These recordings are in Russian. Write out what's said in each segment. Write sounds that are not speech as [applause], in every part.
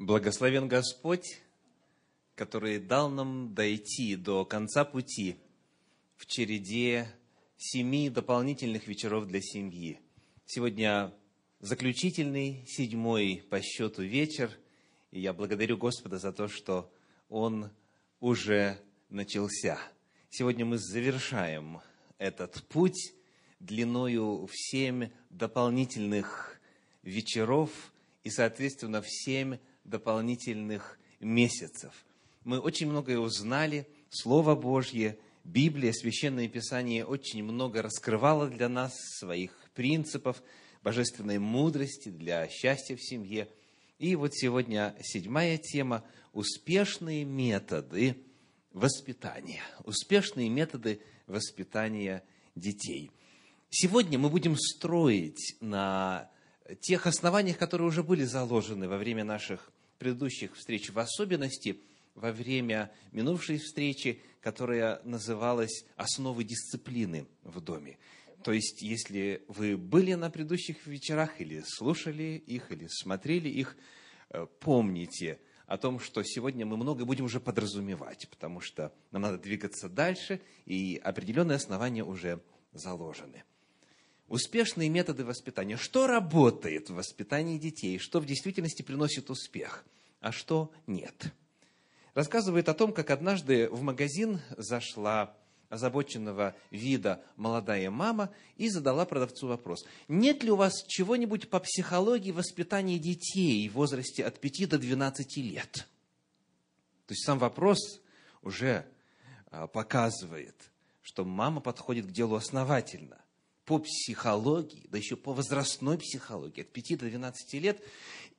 Благословен Господь, который дал нам дойти до конца пути в череде семи дополнительных вечеров для семьи. Сегодня заключительный, седьмой по счету вечер, и я благодарю Господа за то, что Он уже начался. Сегодня мы завершаем этот путь длиною в семь дополнительных вечеров и, соответственно, в семь дополнительных месяцев. Мы очень многое узнали, Слово Божье, Библия, Священное Писание очень много раскрывало для нас своих принципов, божественной мудрости для счастья в семье. И вот сегодня седьмая тема – успешные методы воспитания. Успешные методы воспитания детей. Сегодня мы будем строить на тех основаниях, которые уже были заложены во время наших предыдущих встреч, в особенности во время минувшей встречи, которая называлась «Основы дисциплины в доме». То есть, если вы были на предыдущих вечерах, или слушали их, или смотрели их, э, помните о том, что сегодня мы много будем уже подразумевать, потому что нам надо двигаться дальше, и определенные основания уже заложены. Успешные методы воспитания. Что работает в воспитании детей? Что в действительности приносит успех? А что нет? Рассказывает о том, как однажды в магазин зашла озабоченного вида молодая мама и задала продавцу вопрос. Нет ли у вас чего-нибудь по психологии воспитания детей в возрасте от 5 до 12 лет? То есть сам вопрос уже а, показывает, что мама подходит к делу основательно по психологии, да еще по возрастной психологии, от 5 до 12 лет.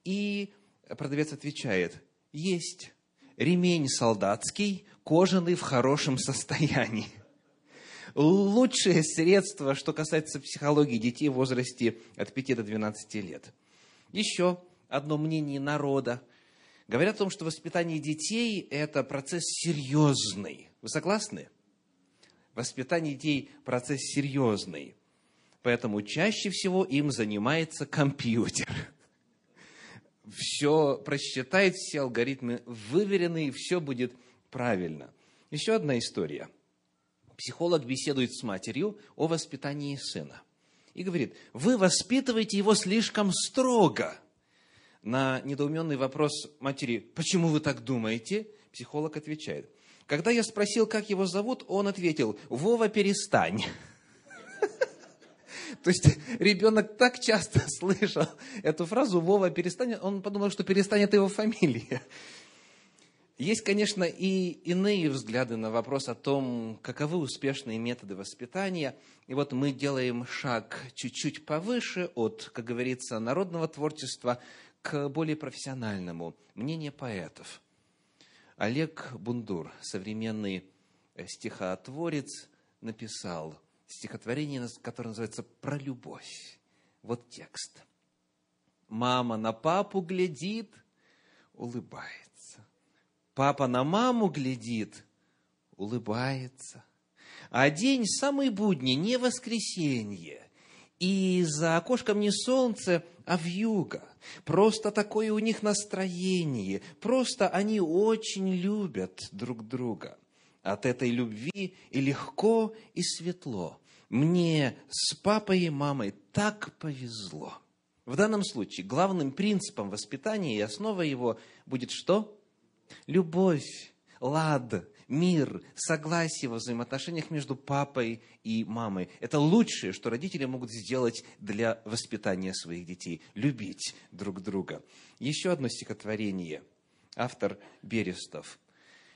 И продавец отвечает, есть ремень солдатский, кожаный в хорошем состоянии. Лучшее средство, что касается психологии детей в возрасте от 5 до 12 лет. Еще одно мнение народа. Говорят о том, что воспитание детей – это процесс серьезный. Вы согласны? Воспитание детей – процесс серьезный. Поэтому чаще всего им занимается компьютер. Все просчитает, все алгоритмы выверены, и все будет правильно. Еще одна история. Психолог беседует с матерью о воспитании сына. И говорит, вы воспитываете его слишком строго. На недоуменный вопрос матери, почему вы так думаете, психолог отвечает, когда я спросил, как его зовут, он ответил, Вова, перестань. То есть [laughs] ребенок так часто [laughs] слышал эту фразу «Вова, перестань», он подумал, что перестанет его фамилия. Есть, конечно, и иные взгляды на вопрос о том, каковы успешные методы воспитания. И вот мы делаем шаг чуть-чуть повыше от, как говорится, народного творчества к более профессиональному. Мнение поэтов. Олег Бундур, современный стихотворец, написал – стихотворение, которое называется «Про любовь». Вот текст. Мама на папу глядит, улыбается. Папа на маму глядит, улыбается. А день самый будний, не воскресенье. И за окошком не солнце, а вьюга. Просто такое у них настроение. Просто они очень любят друг друга. От этой любви и легко, и светло мне с папой и мамой так повезло. В данном случае главным принципом воспитания и основа его будет что? Любовь, лад, мир, согласие во взаимоотношениях между папой и мамой. Это лучшее, что родители могут сделать для воспитания своих детей. Любить друг друга. Еще одно стихотворение. Автор Берестов.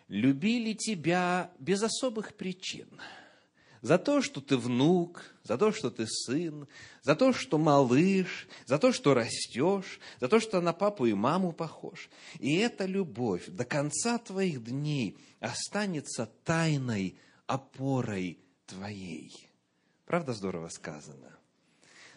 «Любили тебя без особых причин» за то, что ты внук, за то, что ты сын, за то, что малыш, за то, что растешь, за то, что на папу и маму похож. И эта любовь до конца твоих дней останется тайной опорой твоей. Правда здорово сказано?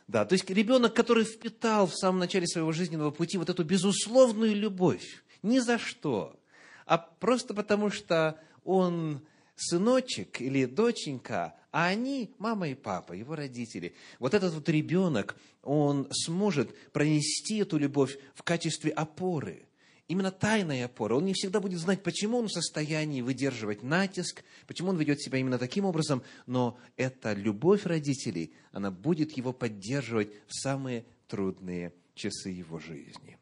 Да, то есть ребенок, который впитал в самом начале своего жизненного пути вот эту безусловную любовь, ни за что, а просто потому, что он сыночек или доченька, а они, мама и папа, его родители. Вот этот вот ребенок, он сможет пронести эту любовь в качестве опоры. именно тайная опора. Он не всегда будет знать, почему он в состоянии выдерживать натиск, почему он ведет себя именно таким образом, но эта любовь родителей, она будет его поддерживать в самые трудные часы его жизни.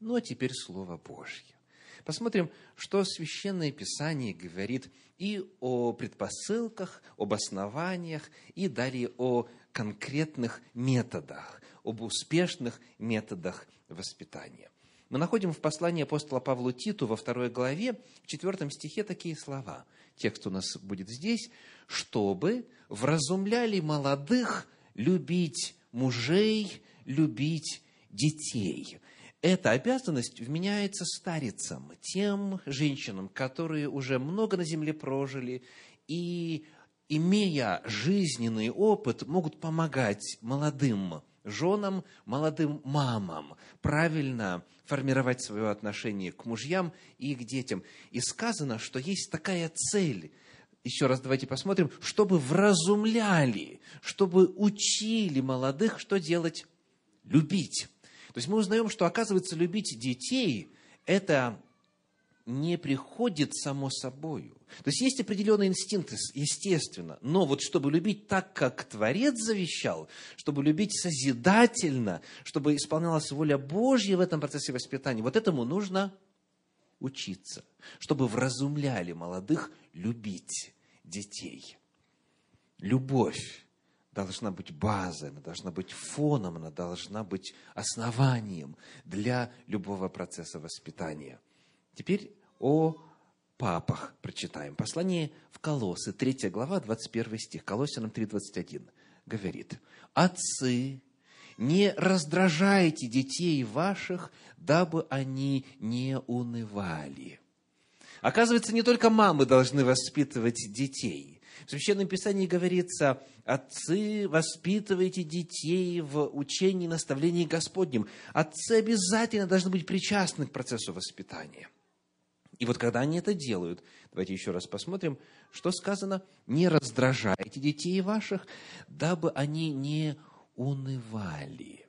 Ну а теперь Слово Божье. Посмотрим, что Священное Писание говорит и о предпосылках, об основаниях, и далее о конкретных методах, об успешных методах воспитания. Мы находим в послании апостола Павлу Титу во второй главе, в четвертом стихе такие слова. Текст у нас будет здесь. «Чтобы вразумляли молодых любить мужей, любить детей». Эта обязанность вменяется старицам, тем женщинам, которые уже много на земле прожили и, имея жизненный опыт, могут помогать молодым женам, молодым мамам правильно формировать свое отношение к мужьям и к детям. И сказано, что есть такая цель еще раз давайте посмотрим, чтобы вразумляли, чтобы учили молодых, что делать? Любить. То есть мы узнаем, что, оказывается, любить детей – это не приходит само собою. То есть есть определенные инстинкты, естественно, но вот чтобы любить так, как Творец завещал, чтобы любить созидательно, чтобы исполнялась воля Божья в этом процессе воспитания, вот этому нужно учиться, чтобы вразумляли молодых любить детей. Любовь должна быть базой, она должна быть фоном, она должна быть основанием для любого процесса воспитания. Теперь о папах прочитаем. Послание в Колоссы, 3 глава, 21 стих, Колоссянам 3,21 говорит, «Отцы, не раздражайте детей ваших, дабы они не унывали». Оказывается, не только мамы должны воспитывать детей – в Священном Писании говорится, отцы, воспитывайте детей в учении и наставлении Господнем. Отцы обязательно должны быть причастны к процессу воспитания. И вот когда они это делают, давайте еще раз посмотрим, что сказано, не раздражайте детей ваших, дабы они не унывали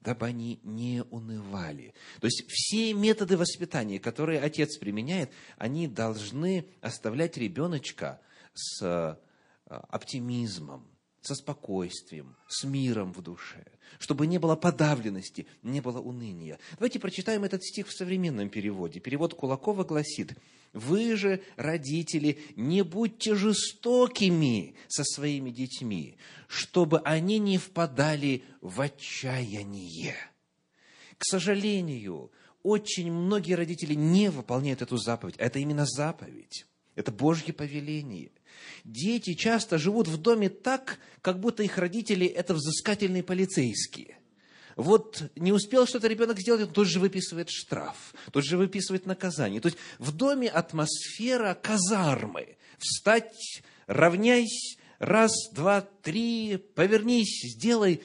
дабы они не унывали. То есть все методы воспитания, которые отец применяет, они должны оставлять ребеночка с э, оптимизмом, со спокойствием, с миром в душе, чтобы не было подавленности, не было уныния. Давайте прочитаем этот стих в современном переводе. Перевод Кулакова гласит, «Вы же, родители, не будьте жестокими со своими детьми, чтобы они не впадали в отчаяние». К сожалению, очень многие родители не выполняют эту заповедь. Это именно заповедь. Это Божье повеление. Дети часто живут в доме так, как будто их родители – это взыскательные полицейские. Вот не успел что-то ребенок сделать, он тут же выписывает штраф, тут же выписывает наказание. То есть в доме атмосфера казармы. Встать, равняйсь, раз, два, три, повернись, сделай.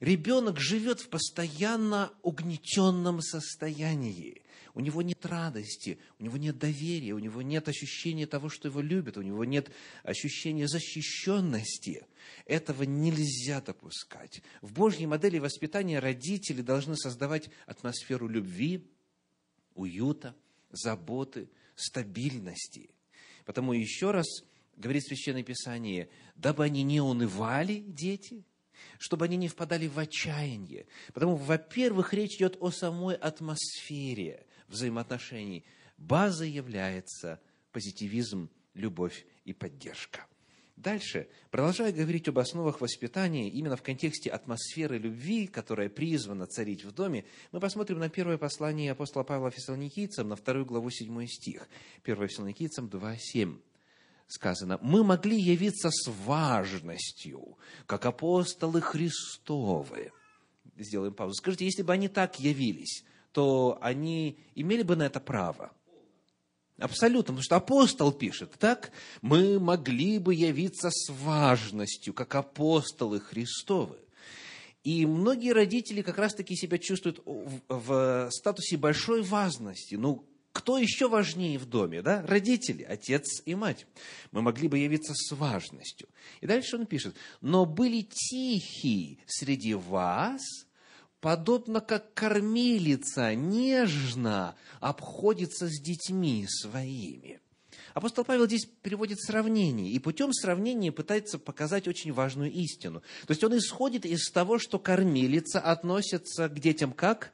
Ребенок живет в постоянно угнетенном состоянии у него нет радости, у него нет доверия, у него нет ощущения того, что его любят, у него нет ощущения защищенности. Этого нельзя допускать. В Божьей модели воспитания родители должны создавать атмосферу любви, уюта, заботы, стабильности. Потому еще раз говорит Священное Писание, дабы они не унывали, дети, чтобы они не впадали в отчаяние. Потому, во-первых, речь идет о самой атмосфере взаимоотношений, базой является позитивизм, любовь и поддержка. Дальше, продолжая говорить об основах воспитания, именно в контексте атмосферы любви, которая призвана царить в доме, мы посмотрим на первое послание апостола Павла Фессалоникийцам, на вторую главу, седьмой стих. 1 Фессалоникийцам 2,7 сказано, мы могли явиться с важностью, как апостолы Христовы. Сделаем паузу. Скажите, если бы они так явились, то они имели бы на это право. Абсолютно, потому что апостол пишет, так, мы могли бы явиться с важностью, как апостолы Христовы. И многие родители как раз-таки себя чувствуют в, статусе большой важности. Ну, кто еще важнее в доме, да? Родители, отец и мать. Мы могли бы явиться с важностью. И дальше он пишет, но были тихие среди вас подобно как кормилица нежно обходится с детьми своими. Апостол Павел здесь переводит сравнение, и путем сравнения пытается показать очень важную истину. То есть он исходит из того, что кормилица относится к детям как?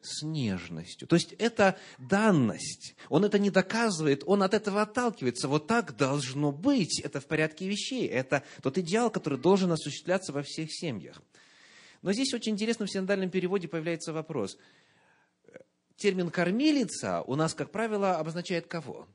С нежностью. То есть это данность. Он это не доказывает, он от этого отталкивается. Вот так должно быть. Это в порядке вещей. Это тот идеал, который должен осуществляться во всех семьях. Но здесь очень интересно в синодальном переводе появляется вопрос. Термин «кормилица» у нас, как правило, обозначает кого?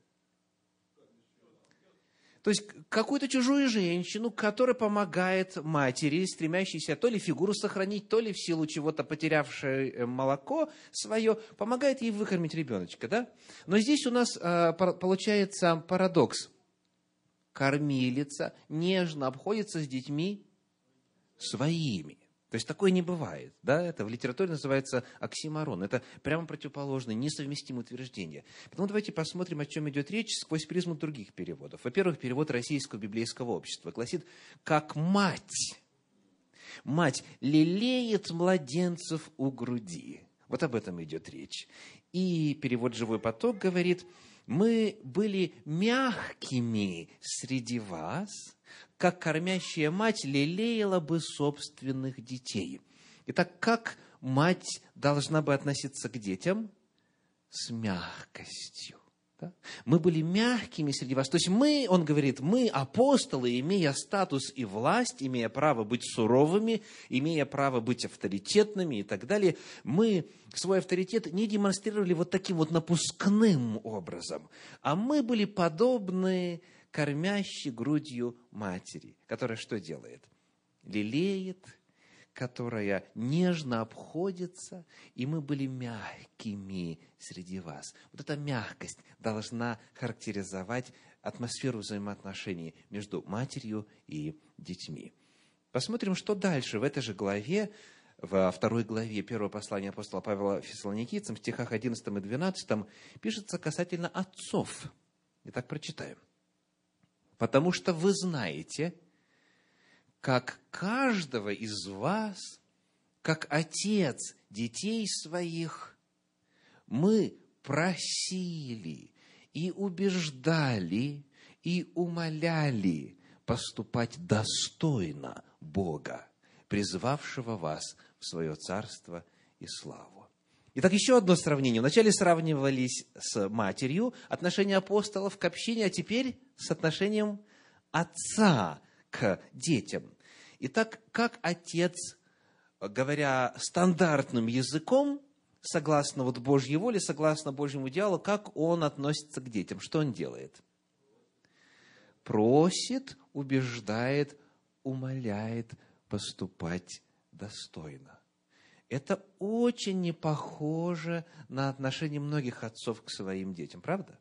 То есть какую-то чужую женщину, которая помогает матери, стремящейся то ли фигуру сохранить, то ли в силу чего-то потерявшей э, молоко свое, помогает ей выкормить ребеночка. Да? Но здесь у нас э, получается парадокс. Кормилица нежно обходится с детьми своими. То есть такое не бывает. Да? Это в литературе называется оксиморон. Это прямо противоположное, несовместимое утверждение. Поэтому давайте посмотрим, о чем идет речь сквозь призму других переводов. Во-первых, перевод Российского библейского общества гласит, как мать. Мать лелеет младенцев у груди. Вот об этом идет речь. И перевод «Живой поток» говорит, мы были мягкими среди вас – как кормящая мать лелеяла бы собственных детей. Итак, как мать должна бы относиться к детям? С мягкостью. Да? Мы были мягкими среди вас. То есть мы, он говорит, мы, апостолы, имея статус и власть, имея право быть суровыми, имея право быть авторитетными и так далее, мы свой авторитет не демонстрировали вот таким вот напускным образом, а мы были подобны кормящей грудью матери, которая что делает? Лелеет, которая нежно обходится, и мы были мягкими среди вас. Вот эта мягкость должна характеризовать атмосферу взаимоотношений между матерью и детьми. Посмотрим, что дальше в этой же главе, во второй главе первого послания апостола Павла Фессалоникийцам, в стихах 11 и 12, пишется касательно отцов. Итак, прочитаем потому что вы знаете, как каждого из вас, как отец детей своих, мы просили и убеждали и умоляли поступать достойно Бога, призвавшего вас в свое царство и славу. Итак, еще одно сравнение. Вначале сравнивались с матерью, отношение апостолов к общине, а теперь с отношением отца к детям. Итак, как отец, говоря стандартным языком, согласно вот Божьей воле, согласно Божьему идеалу, как он относится к детям? Что он делает? Просит, убеждает, умоляет поступать достойно. Это очень не похоже на отношение многих отцов к своим детям, правда?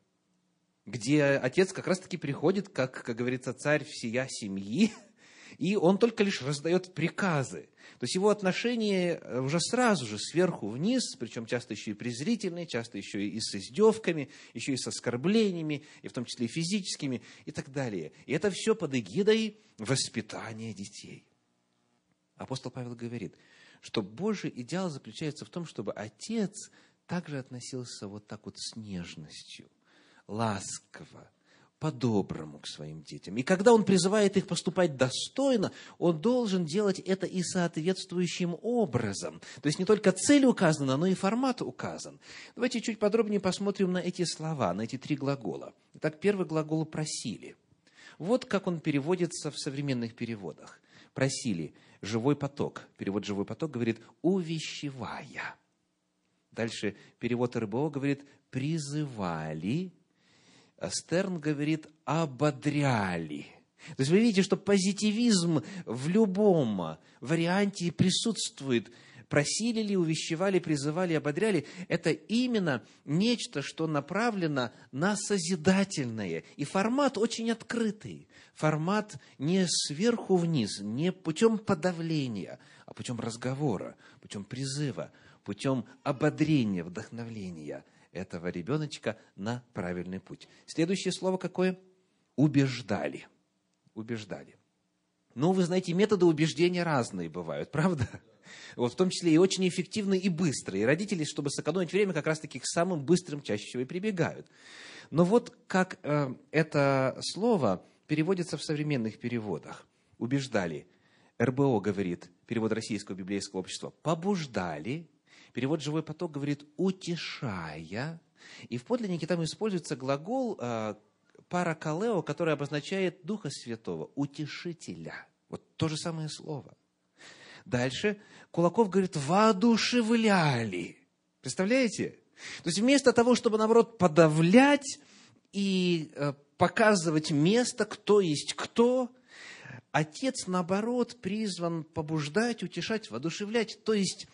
Где отец как раз-таки приходит, как, как говорится, царь всея семьи, [laughs] и он только лишь раздает приказы. То есть его отношение уже сразу же сверху вниз, причем часто еще и презрительные, часто еще и с издевками, еще и с оскорблениями, и в том числе и физическими, и так далее. И это все под эгидой воспитания детей. Апостол Павел говорит – что Божий идеал заключается в том, чтобы отец также относился вот так вот с нежностью, ласково, по-доброму к своим детям. И когда он призывает их поступать достойно, он должен делать это и соответствующим образом. То есть не только цель указана, но и формат указан. Давайте чуть подробнее посмотрим на эти слова, на эти три глагола. Итак, первый глагол «просили». Вот как он переводится в современных переводах. «Просили» живой поток. Перевод «живой поток» говорит «увещевая». Дальше перевод РБО говорит «призывали». Стерн говорит «ободряли». То есть вы видите, что позитивизм в любом варианте присутствует – просили ли, увещевали, призывали, ободряли, это именно нечто, что направлено на созидательное. И формат очень открытый. Формат не сверху вниз, не путем подавления, а путем разговора, путем призыва, путем ободрения, вдохновления этого ребеночка на правильный путь. Следующее слово какое? Убеждали. Убеждали. Ну, вы знаете, методы убеждения разные бывают, [laughs] правда? Вот, в том числе и очень эффективно и быстро. И родители, чтобы сэкономить время, как раз-таки к самым быстрым чаще всего и прибегают. Но вот как э, это слово переводится в современных переводах. Убеждали. РБО говорит, перевод Российского библейского общества, побуждали. Перевод «Живой поток» говорит «утешая». И в подлиннике там используется глагол э, паракалео, который обозначает Духа Святого, утешителя. Вот то же самое слово. Дальше Кулаков говорит, воодушевляли. Представляете? То есть вместо того, чтобы, наоборот, подавлять и э, показывать место, кто есть кто, отец, наоборот, призван побуждать, утешать, воодушевлять. То есть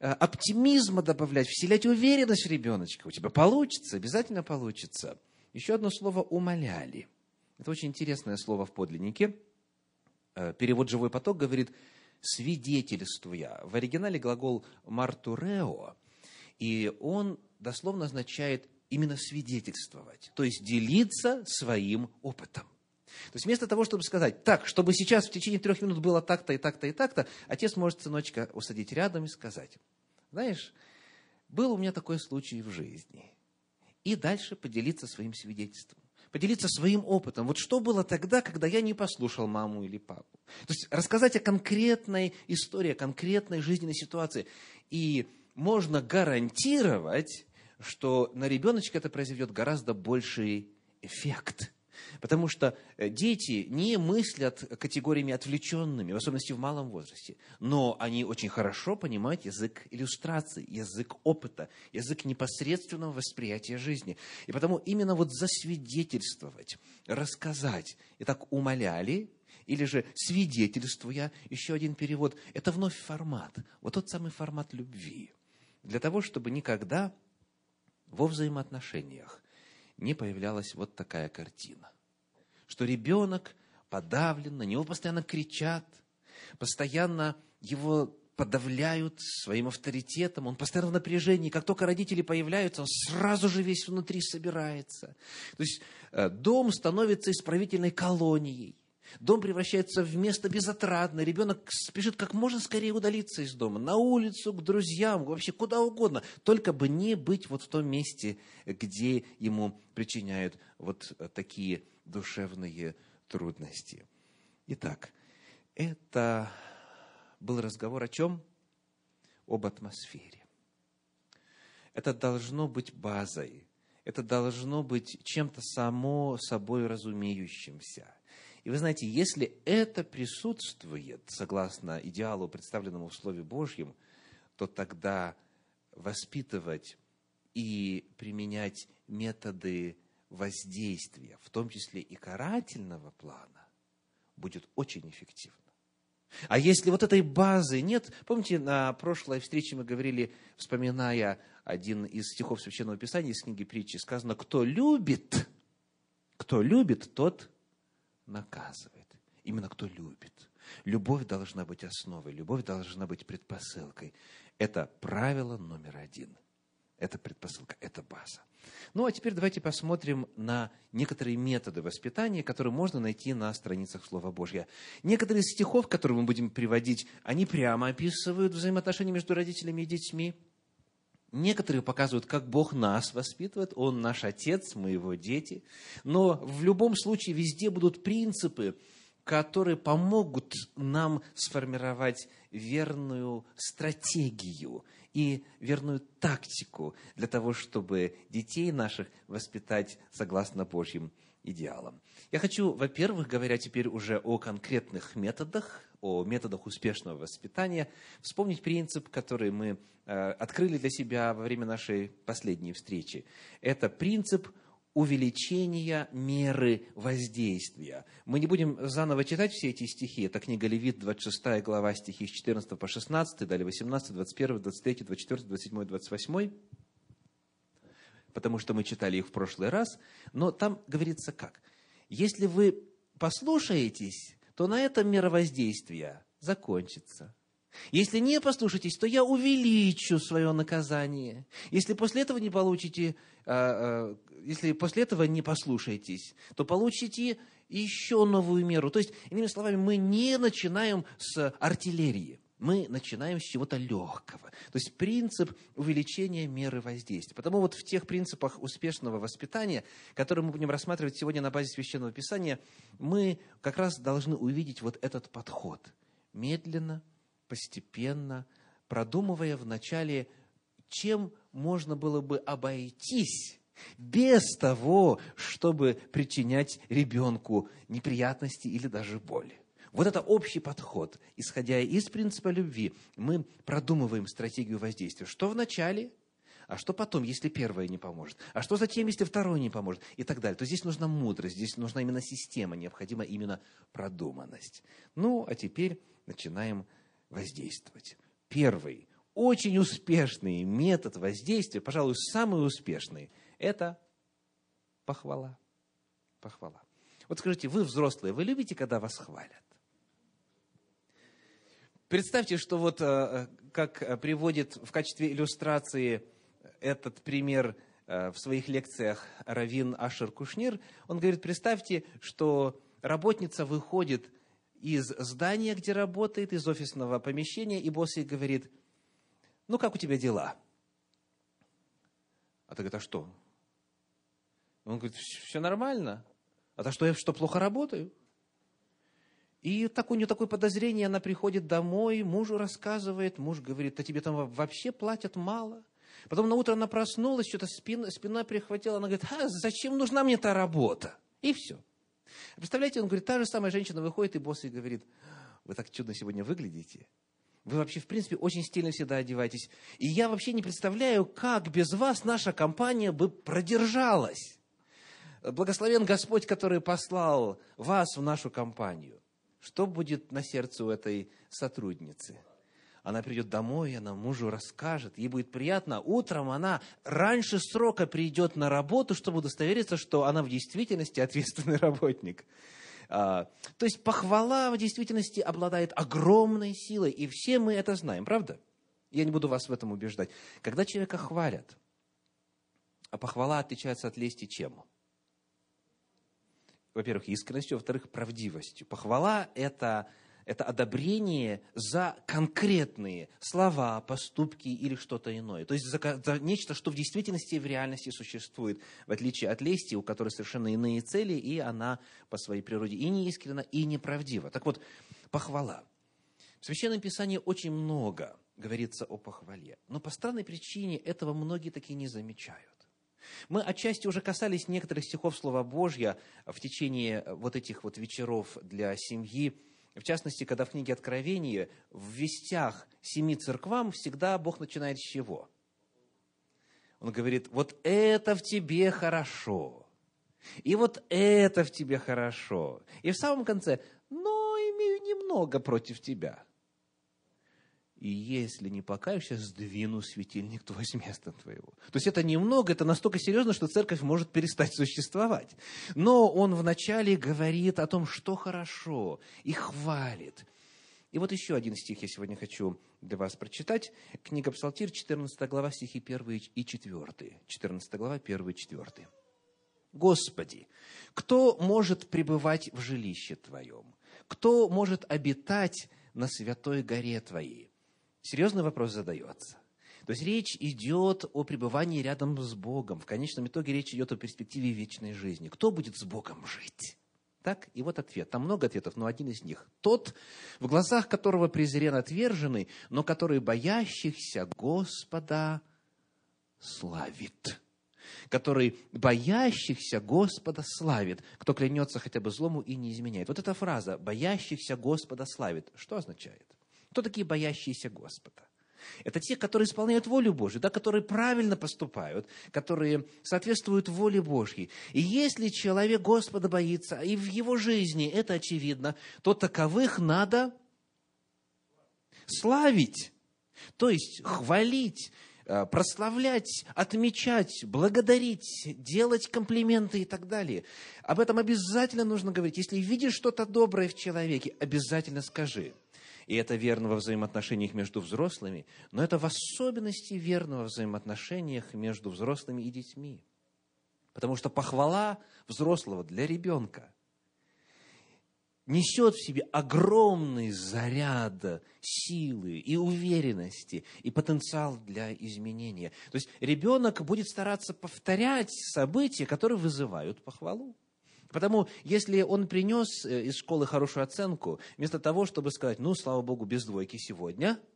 оптимизма добавлять, вселять уверенность в ребеночка. У тебя получится, обязательно получится. Еще одно слово «умоляли». Это очень интересное слово в подлиннике. Э, перевод «живой поток» говорит «свидетельствуя». В оригинале глагол «мартурео», и он дословно означает именно свидетельствовать, то есть делиться своим опытом. То есть вместо того, чтобы сказать, так, чтобы сейчас в течение трех минут было так-то и так-то и так-то, отец может сыночка усадить рядом и сказать, знаешь, был у меня такой случай в жизни. И дальше поделиться своим свидетельством поделиться своим опытом. Вот что было тогда, когда я не послушал маму или папу. То есть рассказать о конкретной истории, о конкретной жизненной ситуации. И можно гарантировать, что на ребеночка это произведет гораздо больший эффект. Потому что э, дети не мыслят категориями отвлеченными, в особенности в малом возрасте, но они очень хорошо понимают язык иллюстрации, язык опыта, язык непосредственного восприятия жизни. И потому именно вот засвидетельствовать, рассказать, и так умоляли, или же свидетельствуя, еще один перевод, это вновь формат, вот тот самый формат любви, для того, чтобы никогда во взаимоотношениях не появлялась вот такая картина. Что ребенок подавлен, на него постоянно кричат, постоянно его подавляют своим авторитетом, он постоянно в напряжении. Как только родители появляются, он сразу же весь внутри собирается. То есть э, дом становится исправительной колонией. Дом превращается в место безотрадное. Ребенок спешит как можно скорее удалиться из дома, на улицу, к друзьям, вообще куда угодно, только бы не быть вот в том месте, где ему причиняют вот такие душевные трудности. Итак, это был разговор о чем? Об атмосфере. Это должно быть базой, это должно быть чем-то само собой разумеющимся – и вы знаете, если это присутствует, согласно идеалу, представленному в Слове Божьем, то тогда воспитывать и применять методы воздействия, в том числе и карательного плана, будет очень эффективно. А если вот этой базы нет, помните, на прошлой встрече мы говорили, вспоминая один из стихов Священного Писания из книги притчи, сказано, кто любит, кто любит, тот наказывает. Именно кто любит. Любовь должна быть основой, любовь должна быть предпосылкой. Это правило номер один. Это предпосылка, это база. Ну, а теперь давайте посмотрим на некоторые методы воспитания, которые можно найти на страницах Слова Божьего. Некоторые из стихов, которые мы будем приводить, они прямо описывают взаимоотношения между родителями и детьми – Некоторые показывают, как Бог нас воспитывает, Он наш Отец, мы Его дети. Но в любом случае везде будут принципы, которые помогут нам сформировать верную стратегию и верную тактику для того, чтобы детей наших воспитать согласно Божьим идеалам. Я хочу, во-первых, говоря теперь уже о конкретных методах, о методах успешного воспитания, вспомнить принцип, который мы э, открыли для себя во время нашей последней встречи. Это принцип увеличения меры воздействия. Мы не будем заново читать все эти стихи. Это книга Левит, 26 глава, стихи с 14 по 16, далее 18, 21, 23, 24, 27, 28 потому что мы читали их в прошлый раз, но там говорится как? Если вы послушаетесь то на этом мировоздействие закончится. Если не послушаетесь, то я увеличу свое наказание. Если после этого не получите, а, а, если после этого не послушаетесь, то получите еще новую меру. То есть, иными словами, мы не начинаем с артиллерии. Мы начинаем с чего-то легкого. То есть принцип увеличения меры воздействия. Потому вот в тех принципах успешного воспитания, которые мы будем рассматривать сегодня на базе Священного Писания, мы как раз должны увидеть вот этот подход. Медленно, постепенно, продумывая вначале, чем можно было бы обойтись без того, чтобы причинять ребенку неприятности или даже боль. Вот это общий подход. Исходя из принципа любви, мы продумываем стратегию воздействия. Что вначале, а что потом, если первое не поможет? А что затем, если второе не поможет? И так далее. То здесь нужна мудрость, здесь нужна именно система, необходима именно продуманность. Ну, а теперь начинаем воздействовать. Первый, очень успешный метод воздействия, пожалуй, самый успешный, это похвала. Похвала. Вот скажите, вы взрослые, вы любите, когда вас хвалят? Представьте, что вот э, как приводит в качестве иллюстрации этот пример э, в своих лекциях Равин Ашер Кушнир, он говорит, представьте, что работница выходит из здания, где работает, из офисного помещения, и босс ей говорит, ну, как у тебя дела? А ты говорит, а что? Он говорит, все нормально. А то что, я что, плохо работаю? И так у нее такое подозрение, она приходит домой, мужу рассказывает, муж говорит, а тебе там вообще платят мало. Потом на утро она проснулась, что-то спина, спина прихватила, она говорит, а зачем нужна мне эта работа? И все. Представляете, он говорит, та же самая женщина выходит, и босс ей говорит, вы так чудно сегодня выглядите. Вы вообще, в принципе, очень стильно всегда одеваетесь. И я вообще не представляю, как без вас наша компания бы продержалась. Благословен Господь, который послал вас в нашу компанию. Что будет на сердце у этой сотрудницы? Она придет домой, она мужу расскажет, ей будет приятно. Утром она раньше срока придет на работу, чтобы удостовериться, что она в действительности ответственный [laughs] работник. А, то есть похвала в действительности обладает огромной силой, и все мы это знаем, правда? Я не буду вас в этом убеждать. Когда человека хвалят, а похвала отличается от лести чем? Во-первых, искренностью, во-вторых, правдивостью. Похвала – это, это одобрение за конкретные слова, поступки или что-то иное. То есть за, за нечто, что в действительности и в реальности существует, в отличие от лести, у которой совершенно иные цели, и она по своей природе и неискренна, и неправдива. Так вот, похвала. В Священном Писании очень много говорится о похвале, но по странной причине этого многие такие не замечают. Мы отчасти уже касались некоторых стихов Слова Божья в течение вот этих вот вечеров для семьи. В частности, когда в книге Откровения в вестях семи церквам всегда Бог начинает с чего? Он говорит, вот это в тебе хорошо, и вот это в тебе хорошо. И в самом конце, но имею немного против тебя – и если не покаешься, сдвину светильник твой с места твоего. То есть это немного, это настолько серьезно, что церковь может перестать существовать. Но он вначале говорит о том, что хорошо, и хвалит. И вот еще один стих я сегодня хочу для вас прочитать. Книга Псалтирь, 14 глава, стихи 1 и 4. 14 глава, 1 и 4. «Господи, кто может пребывать в жилище Твоем? Кто может обитать на святой горе Твоей? Серьезный вопрос задается. То есть речь идет о пребывании рядом с Богом. В конечном итоге речь идет о перспективе вечной жизни. Кто будет с Богом жить? Так? И вот ответ. Там много ответов, но один из них. Тот, в глазах которого презрен отверженный, но который боящихся Господа славит. Который боящихся Господа славит. Кто клянется хотя бы злому и не изменяет. Вот эта фраза «боящихся Господа славит» что означает? Кто такие боящиеся Господа? Это те, которые исполняют волю Божью, да, которые правильно поступают, которые соответствуют воле Божьей. И если человек Господа боится, и в его жизни это очевидно, то таковых надо славить, то есть хвалить, э, прославлять, отмечать, благодарить, делать комплименты и так далее. Об этом обязательно нужно говорить. Если видишь что-то доброе в человеке, обязательно скажи – и это верно во взаимоотношениях между взрослыми, но это в особенности верно во взаимоотношениях между взрослыми и детьми. Потому что похвала взрослого для ребенка несет в себе огромный заряд силы и уверенности, и потенциал для изменения. То есть ребенок будет стараться повторять события, которые вызывают похвалу. Потому если он принес э, из школы хорошую оценку, вместо того, чтобы сказать, ну, слава Богу, без двойки сегодня –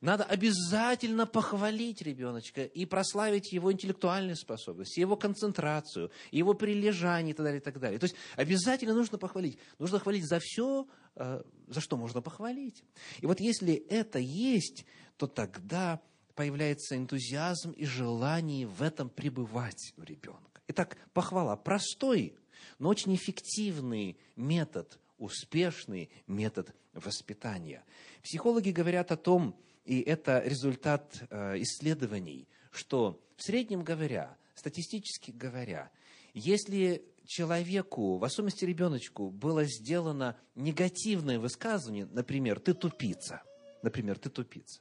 надо обязательно похвалить ребеночка и прославить его интеллектуальные способности, его концентрацию, его прилежание и так далее, и так далее. То есть обязательно нужно похвалить. Нужно хвалить за все, э, за что можно похвалить. И вот если это есть, то тогда появляется энтузиазм и желание в этом пребывать у ребенка. Итак, похвала простой, но очень эффективный метод, успешный метод воспитания. Психологи говорят о том, и это результат э, исследований, что в среднем говоря, статистически говоря, если человеку, в особенности ребеночку, было сделано негативное высказывание, например, «ты тупица», например, «ты тупица»,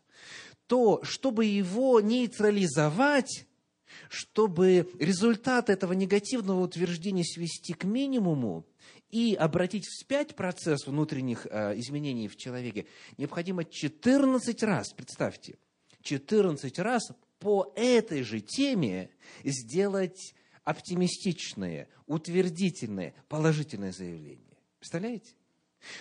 то, чтобы его нейтрализовать, чтобы результат этого негативного утверждения свести к минимуму, и обратить вспять процесс внутренних э, изменений в человеке, необходимо 14 раз, представьте, 14 раз по этой же теме сделать оптимистичное, утвердительное, положительное заявление. Представляете?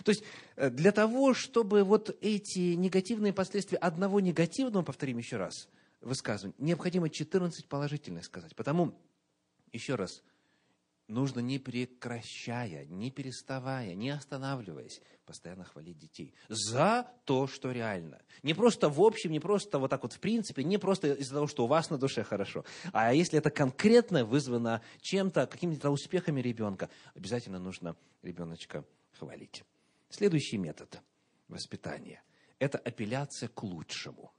То есть э, для того, чтобы вот эти негативные последствия одного негативного, повторим еще раз, высказывания, необходимо 14 положительных сказать. Потому, еще раз, нужно не прекращая, не переставая, не останавливаясь, постоянно хвалить детей за то, что реально. Не просто в общем, не просто вот так вот в принципе, не просто из-за того, что у вас на душе хорошо, а если это конкретно вызвано чем-то, какими-то успехами ребенка, обязательно нужно ребеночка хвалить. Следующий метод воспитания – это апелляция к лучшему.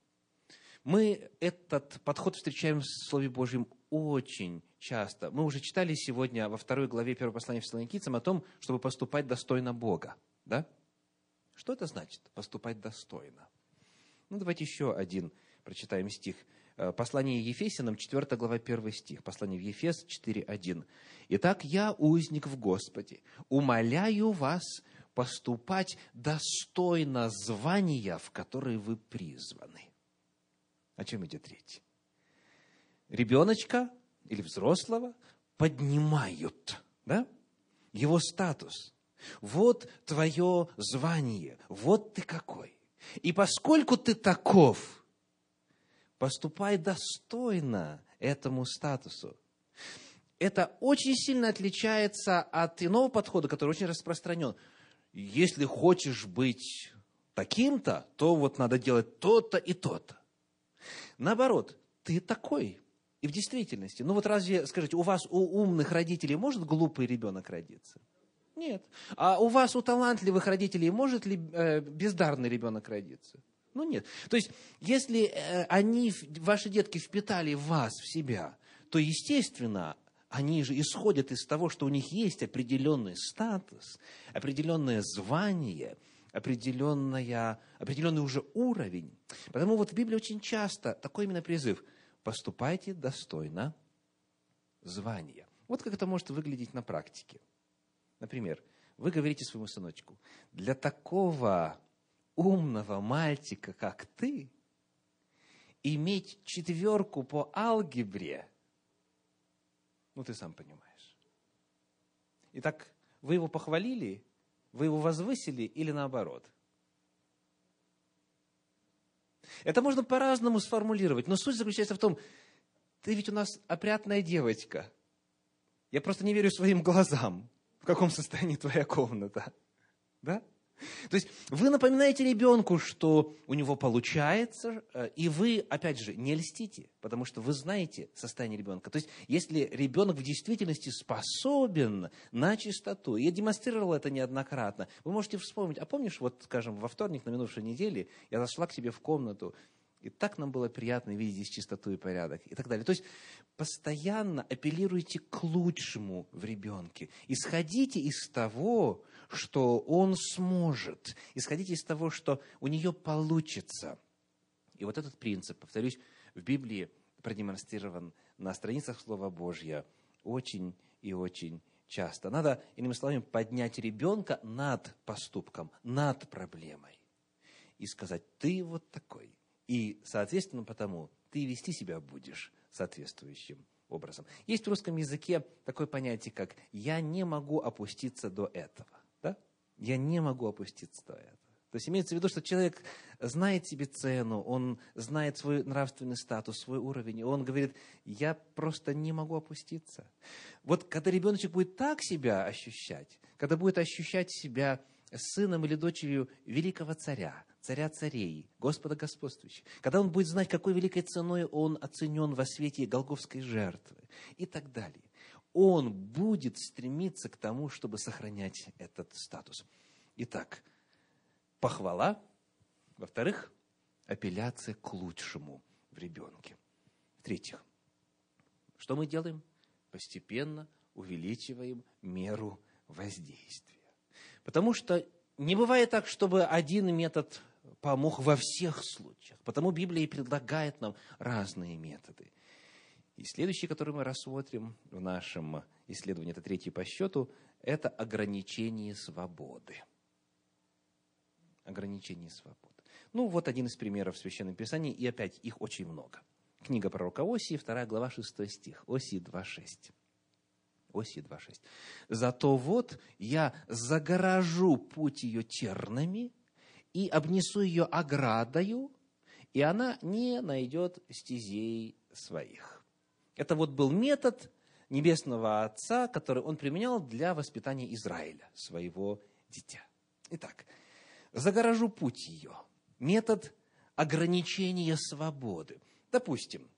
Мы этот подход встречаем в Слове Божьем очень часто. Мы уже читали сегодня во второй главе первого послания Фессалоникийцам о том, чтобы поступать достойно Бога. Да? Что это значит, поступать достойно? Ну, давайте еще один прочитаем стих. Э, послание Ефесянам, 4 глава, 1 стих. Послание в Ефес 4.1. «Итак, я, узник в Господе, умоляю вас поступать достойно звания, в которое вы призваны». О чем идет речь? ребеночка или взрослого поднимают, да? Его статус. Вот твое звание, вот ты какой. И поскольку ты таков, поступай достойно этому статусу. Это очень сильно отличается от иного подхода, который очень распространен. Если хочешь быть таким-то, то вот надо делать то-то и то-то. Наоборот, ты такой, и в действительности, ну вот разве, скажите, у вас, у умных родителей может глупый ребенок родиться? Нет. А у вас, у талантливых родителей, может ли э, бездарный ребенок родиться? Ну нет. То есть, если э, они, ваши детки впитали вас, в себя, то, естественно, они же исходят из того, что у них есть определенный статус, определенное звание, определенная, определенный уже уровень. Потому вот в Библии очень часто такой именно призыв – поступайте достойно звания. Вот как это может выглядеть на практике. Например, вы говорите своему сыночку, для такого умного мальчика, как ты, иметь четверку по алгебре, ну, ты сам понимаешь. Итак, вы его похвалили, вы его возвысили или наоборот? Это можно по-разному сформулировать, но суть заключается в том, ты ведь у нас опрятная девочка. Я просто не верю своим глазам, в каком состоянии твоя комната. Да? То есть вы напоминаете ребенку, что у него получается, э, и вы, опять же, не льстите, потому что вы знаете состояние ребенка. То есть если ребенок в действительности способен на чистоту, я демонстрировал это неоднократно, вы можете вспомнить, а помнишь, вот, скажем, во вторник на минувшей неделе я зашла к тебе в комнату, и так нам было приятно видеть здесь чистоту и порядок, и так далее. То есть постоянно апеллируйте к лучшему в ребенке. Исходите из того, что он сможет. Исходите из того, что у нее получится. И вот этот принцип, повторюсь, в Библии продемонстрирован на страницах Слова Божьего очень и очень часто. Надо, иными словами, поднять ребенка над поступком, над проблемой. И сказать, ты вот такой. И, соответственно, потому ты вести себя будешь соответствующим образом. Есть в русском языке такое понятие, как «я не могу опуститься до этого». Я не могу опуститься до этого. То есть имеется в виду, что человек знает себе цену, он знает свой нравственный статус, свой уровень, и он говорит, я просто не могу опуститься. Вот когда ребеночек будет так себя ощущать, когда будет ощущать себя сыном или дочерью великого царя, царя царей, Господа господствующего, когда он будет знать, какой великой ценой он оценен во свете Голговской жертвы и так далее, он будет стремиться к тому, чтобы сохранять этот статус. Итак, похвала, во-вторых, апелляция к лучшему в ребенке. В-третьих, что мы делаем? Постепенно увеличиваем меру воздействия. Потому что не бывает так, чтобы один метод помог во всех случаях. Потому Библия и предлагает нам разные методы. И следующий, который мы рассмотрим в нашем исследовании, это третий по счету, это ограничение свободы ограничений свободы. Ну, вот один из примеров в Священном Писании, и опять их очень много. Книга пророка Осии, 2 глава, 6 стих, Осии 2.6. Осии 2.6. «Зато вот я загоражу путь ее тернами и обнесу ее оградою, и она не найдет стезей своих». Это вот был метод Небесного Отца, который он применял для воспитания Израиля, своего дитя. Итак, загоражу путь ее. Метод ограничения свободы. Допустим,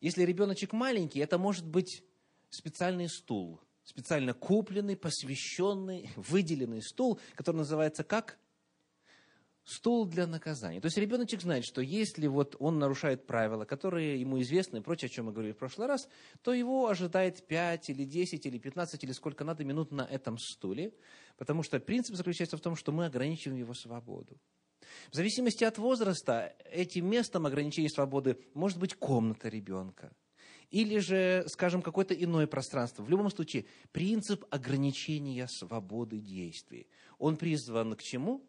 если ребеночек маленький, это может быть специальный стул, специально купленный, посвященный, выделенный стул, который называется как? Стул для наказания. То есть ребеночек знает, что если вот он нарушает правила, которые ему известны, и прочее, о чем мы говорили в прошлый раз, то его ожидает 5 или 10 или 15 или сколько надо минут на этом стуле, потому что принцип заключается в том, что мы ограничиваем его свободу. В зависимости от возраста, этим местом ограничения свободы может быть комната ребенка, или же, скажем, какое-то иное пространство. В любом случае, принцип ограничения свободы действий. Он призван к чему?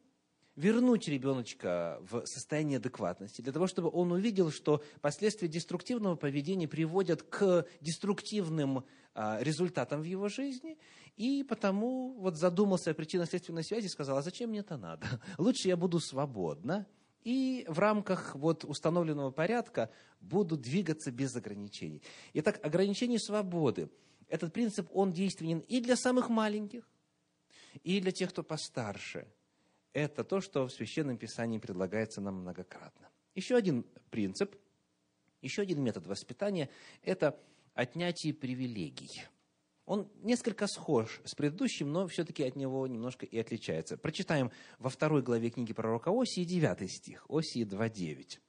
Вернуть ребеночка в состояние адекватности, для того, чтобы он увидел, что последствия деструктивного поведения приводят к деструктивным а, результатам в его жизни, и потому вот задумался о причинно-следственной связи и сказал, а зачем мне это надо? [laughs] Лучше я буду свободна, и в рамках вот установленного порядка буду двигаться без ограничений. Итак, ограничение свободы. Этот принцип, он действенен и для самых маленьких, и для тех, кто постарше – это то, что в Священном Писании предлагается нам многократно. Еще один принцип, еще один метод воспитания – это отнятие привилегий. Он несколько схож с предыдущим, но все-таки от него немножко и отличается. Прочитаем во второй главе книги пророка Осии, 9 стих, Осии 2.9.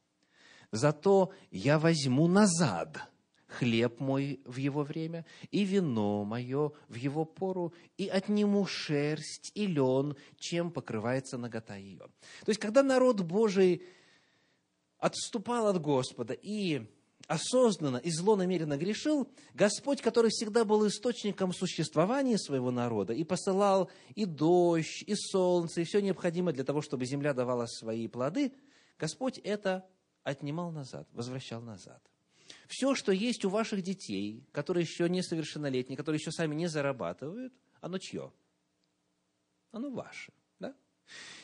«Зато я возьму назад хлеб мой в его время, и вино мое в его пору, и отниму шерсть и лен, чем покрывается нагота ее». То есть, когда народ Божий отступал от Господа и осознанно и злонамеренно грешил, Господь, который всегда был источником существования своего народа и посылал и дождь, и солнце, и все необходимое для того, чтобы земля давала свои плоды, Господь это отнимал назад, возвращал назад. Все, что есть у ваших детей, которые еще несовершеннолетние, которые еще сами не зарабатывают, оно чье? Оно ваше. Да?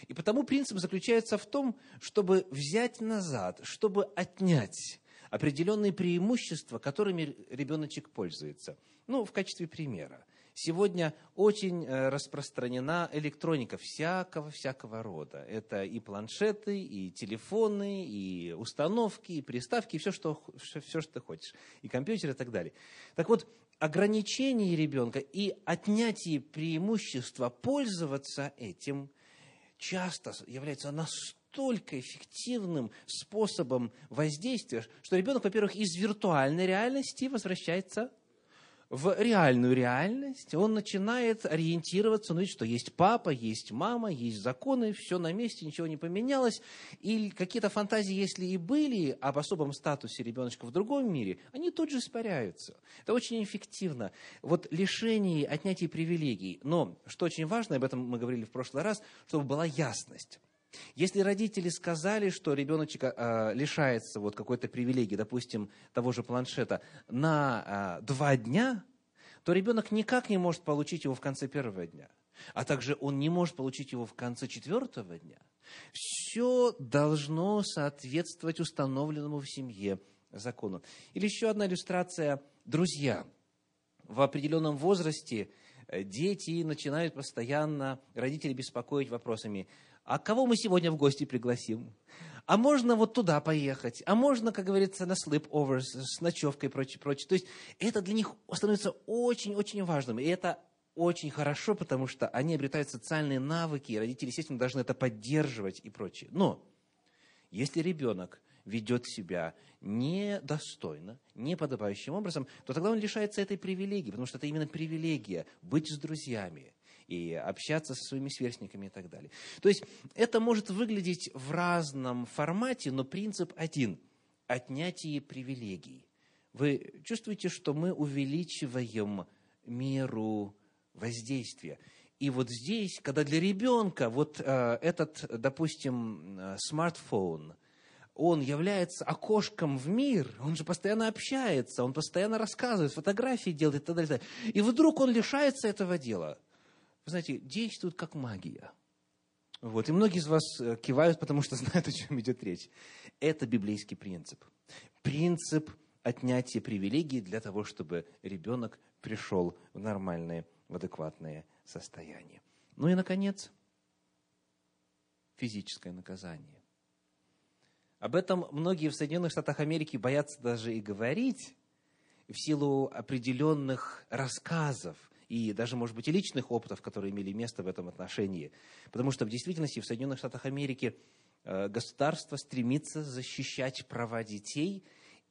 И потому принцип заключается в том, чтобы взять назад, чтобы отнять определенные преимущества, которыми ребеночек пользуется. Ну, в качестве примера – Сегодня очень э, распространена электроника всякого-всякого рода. Это и планшеты, и телефоны, и установки, и приставки, и все, что, все, что ты хочешь, и компьютеры и так далее. Так вот, ограничение ребенка и отнятие преимущества пользоваться этим часто является настолько эффективным способом воздействия, что ребенок, во-первых, из виртуальной реальности возвращается в реальную реальность, он начинает ориентироваться, ну, что есть папа, есть мама, есть законы, все на месте, ничего не поменялось. И какие-то фантазии, если и были об особом статусе ребеночка в другом мире, они тут же испаряются. Это очень эффективно. Вот лишение, отнятие привилегий. Но, что очень важно, об этом мы говорили в прошлый раз, чтобы была ясность. Если родители сказали, что ребеночек э, лишается вот какой-то привилегии, допустим, того же планшета, на э, два дня, то ребенок никак не может получить его в конце первого дня. А также он не может получить его в конце четвертого дня. Все должно соответствовать установленному в семье закону. Или еще одна иллюстрация. Друзья. В определенном возрасте э, дети начинают постоянно родители беспокоить вопросами, а кого мы сегодня в гости пригласим? А можно вот туда поехать? А можно, как говорится, на sleepover с ночевкой и прочее, прочее. То есть это для них становится очень-очень важным. И это очень хорошо, потому что они обретают социальные навыки, и родители, естественно, должны это поддерживать и прочее. Но если ребенок ведет себя недостойно, неподобающим образом, то тогда он лишается этой привилегии, потому что это именно привилегия быть с друзьями, и общаться со своими сверстниками и так далее. То есть это может выглядеть в разном формате, но принцип один – отнятие привилегий. Вы чувствуете, что мы увеличиваем меру воздействия. И вот здесь, когда для ребенка вот э, этот, допустим, э, смартфон, он является окошком в мир, он же постоянно общается, он постоянно рассказывает, фотографии делает и так далее. И вдруг он лишается этого дела знаете, действует как магия. Вот. И многие из вас э, кивают, потому что [laughs] знают, о чем идет речь. Это библейский принцип. Принцип отнятия привилегий для того, чтобы ребенок пришел в нормальное, в адекватное состояние. Ну и, наконец, физическое наказание. Об этом многие в Соединенных Штатах Америки боятся даже и говорить в силу определенных рассказов и даже, может быть, и личных опытов, которые имели место в этом отношении. Потому что в действительности в Соединенных Штатах Америки э, государство стремится защищать права детей,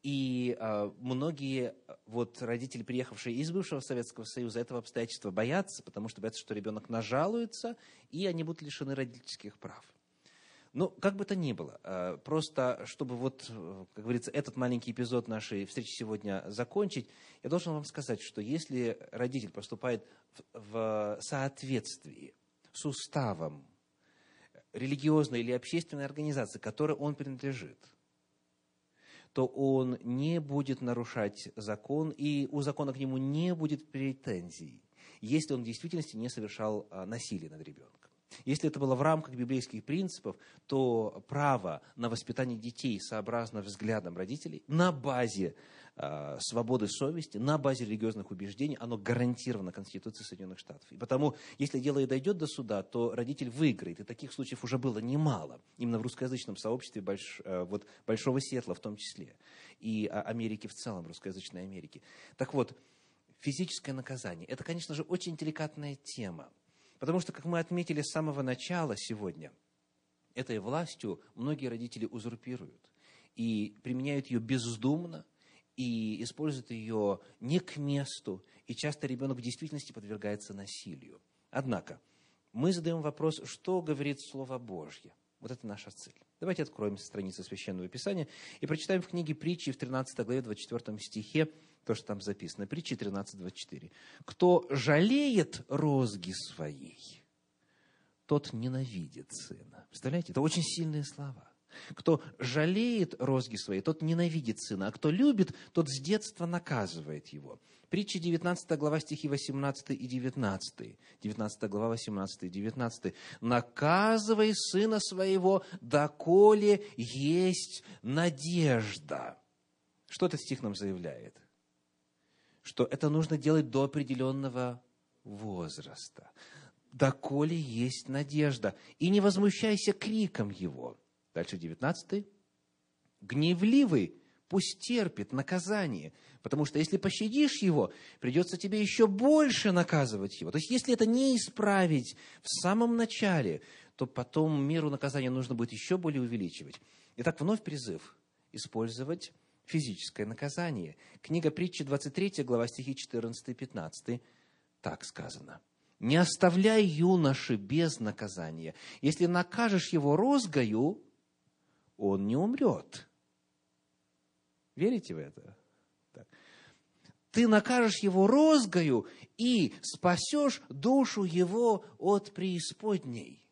и э, многие вот, родители, приехавшие из бывшего Советского Союза, этого обстоятельства боятся, потому что боятся, что ребенок нажалуется, и они будут лишены родительских прав. Ну, как бы то ни было, э, просто чтобы вот, э, как говорится, этот маленький эпизод нашей встречи сегодня закончить, я должен вам сказать, что если родитель поступает в соответствии с уставом религиозной или общественной организации, которой он принадлежит, то он не будет нарушать закон, и у закона к нему не будет претензий, если он в действительности не совершал а, насилие над ребенком. Если это было в рамках библейских принципов, то право на воспитание детей сообразно взглядам родителей на базе э, свободы совести, на базе религиозных убеждений, оно гарантировано Конституцией Соединенных Штатов. И потому, если дело и дойдет до суда, то родитель выиграет. И таких случаев уже было немало. Именно в русскоязычном сообществе больш, э, вот, Большого Сетла в том числе. И Америки в целом, русскоязычной Америки. Так вот, физическое наказание – это, конечно же, очень деликатная тема. Потому что, как мы отметили с самого начала сегодня, этой властью многие родители узурпируют и применяют ее бездумно, и используют ее не к месту, и часто ребенок в действительности подвергается насилию. Однако, мы задаем вопрос, что говорит Слово Божье. Вот это наша цель. Давайте откроем страницу Священного Писания и прочитаем в книге притчи в 13 главе 24 стихе то, что там записано. Притча 13.24. «Кто жалеет розги своей, тот ненавидит сына». Представляете, это очень сильные слова. Кто жалеет розги свои, тот ненавидит сына, а кто любит, тот с детства наказывает его. Притча 19 глава стихи 18 и 19. 19 глава 18 и 19. «Наказывай сына своего, доколе есть надежда». Что этот стих нам заявляет? Что это нужно делать до определенного возраста, доколе есть надежда. И не возмущайся криком его. Дальше 19. Гневливый пусть терпит наказание, потому что если пощадишь его, придется тебе еще больше наказывать его. То есть, если это не исправить в самом начале, то потом меру наказания нужно будет еще более увеличивать. Итак, вновь призыв использовать физическое наказание. Книга притчи 23, глава стихи 14 и 15. Так сказано. «Не оставляй юноши без наказания. Если накажешь его розгою, он не умрет». Верите в это? Так. Ты накажешь его розгою и спасешь душу его от преисподней.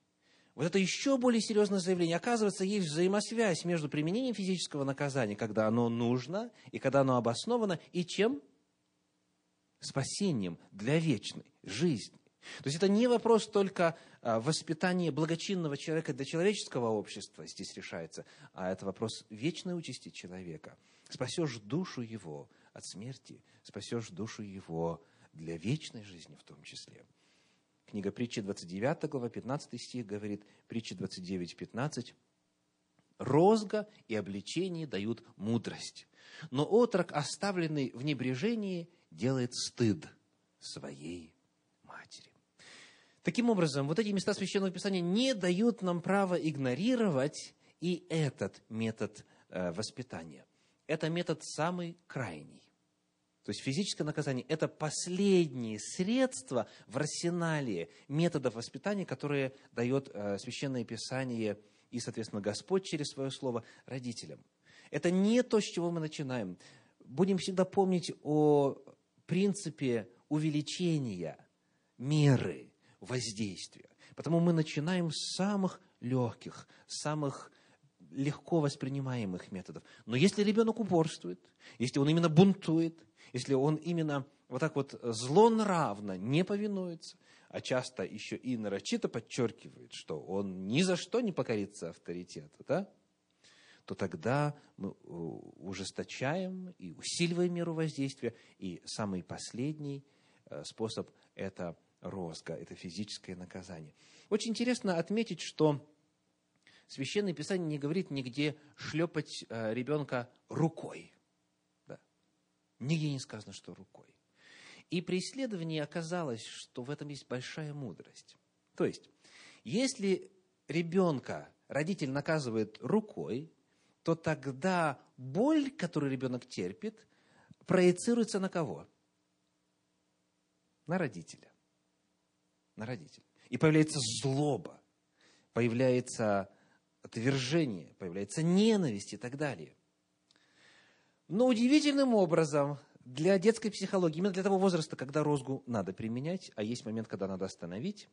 Вот это еще более серьезное заявление. Оказывается, есть взаимосвязь между применением физического наказания, когда оно нужно, и когда оно обосновано, и чем? Спасением для вечной жизни. То есть это не вопрос только а, воспитания благочинного человека для человеческого общества здесь решается, а это вопрос вечной участи человека. Спасешь душу его от смерти, спасешь душу его для вечной жизни в том числе. Книга притчи 29 глава, 15 стих говорит, притча 29, 15. «Розга и обличение дают мудрость, но отрок, оставленный в небрежении, делает стыд своей матери». Таким образом, вот эти места Священного Писания не дают нам права игнорировать и этот метод э, воспитания. Это метод самый крайний. То есть физическое наказание – это последнее средство в арсенале методов воспитания, которые дает э, Священное Писание и, соответственно, Господь через свое слово родителям. Это не то, с чего мы начинаем. Будем всегда помнить о принципе увеличения меры воздействия. Потому мы начинаем с самых легких, самых легко воспринимаемых методов. Но если ребенок упорствует, если он именно бунтует, если он именно вот так вот злонравно не повинуется, а часто еще и нарочито подчеркивает, что он ни за что не покорится авторитету, да, то тогда мы э, ужесточаем и усиливаем меру воздействия. И самый последний э, способ – это розга, это физическое наказание. Очень интересно отметить, что Священное Писание не говорит нигде шлепать э, ребенка рукой. Нигде не сказано, что рукой. И при исследовании оказалось, что в этом есть большая мудрость. То есть, если ребенка родитель наказывает рукой, то тогда боль, которую ребенок терпит, проецируется на кого? На родителя. На родителя. И появляется злоба, появляется отвержение, появляется ненависть и так далее. Но удивительным образом для детской психологии, именно для того возраста, когда розгу надо применять, а есть момент, когда надо остановить,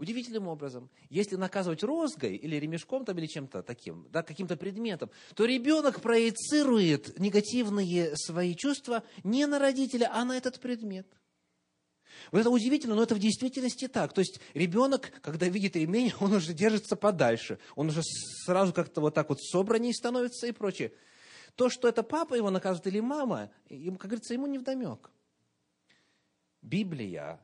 удивительным образом, если наказывать розгой или ремешком там, или чем-то таким, да, каким-то предметом, то ребенок проецирует негативные свои чувства не на родителя, а на этот предмет. Вот это удивительно, но это в действительности так. То есть ребенок, когда видит ремень, [laughs] он уже держится подальше. Он уже сразу как-то вот так вот собранней становится и прочее. То, что это папа его наказывает или мама, им, как говорится, ему не вдомек. Библия,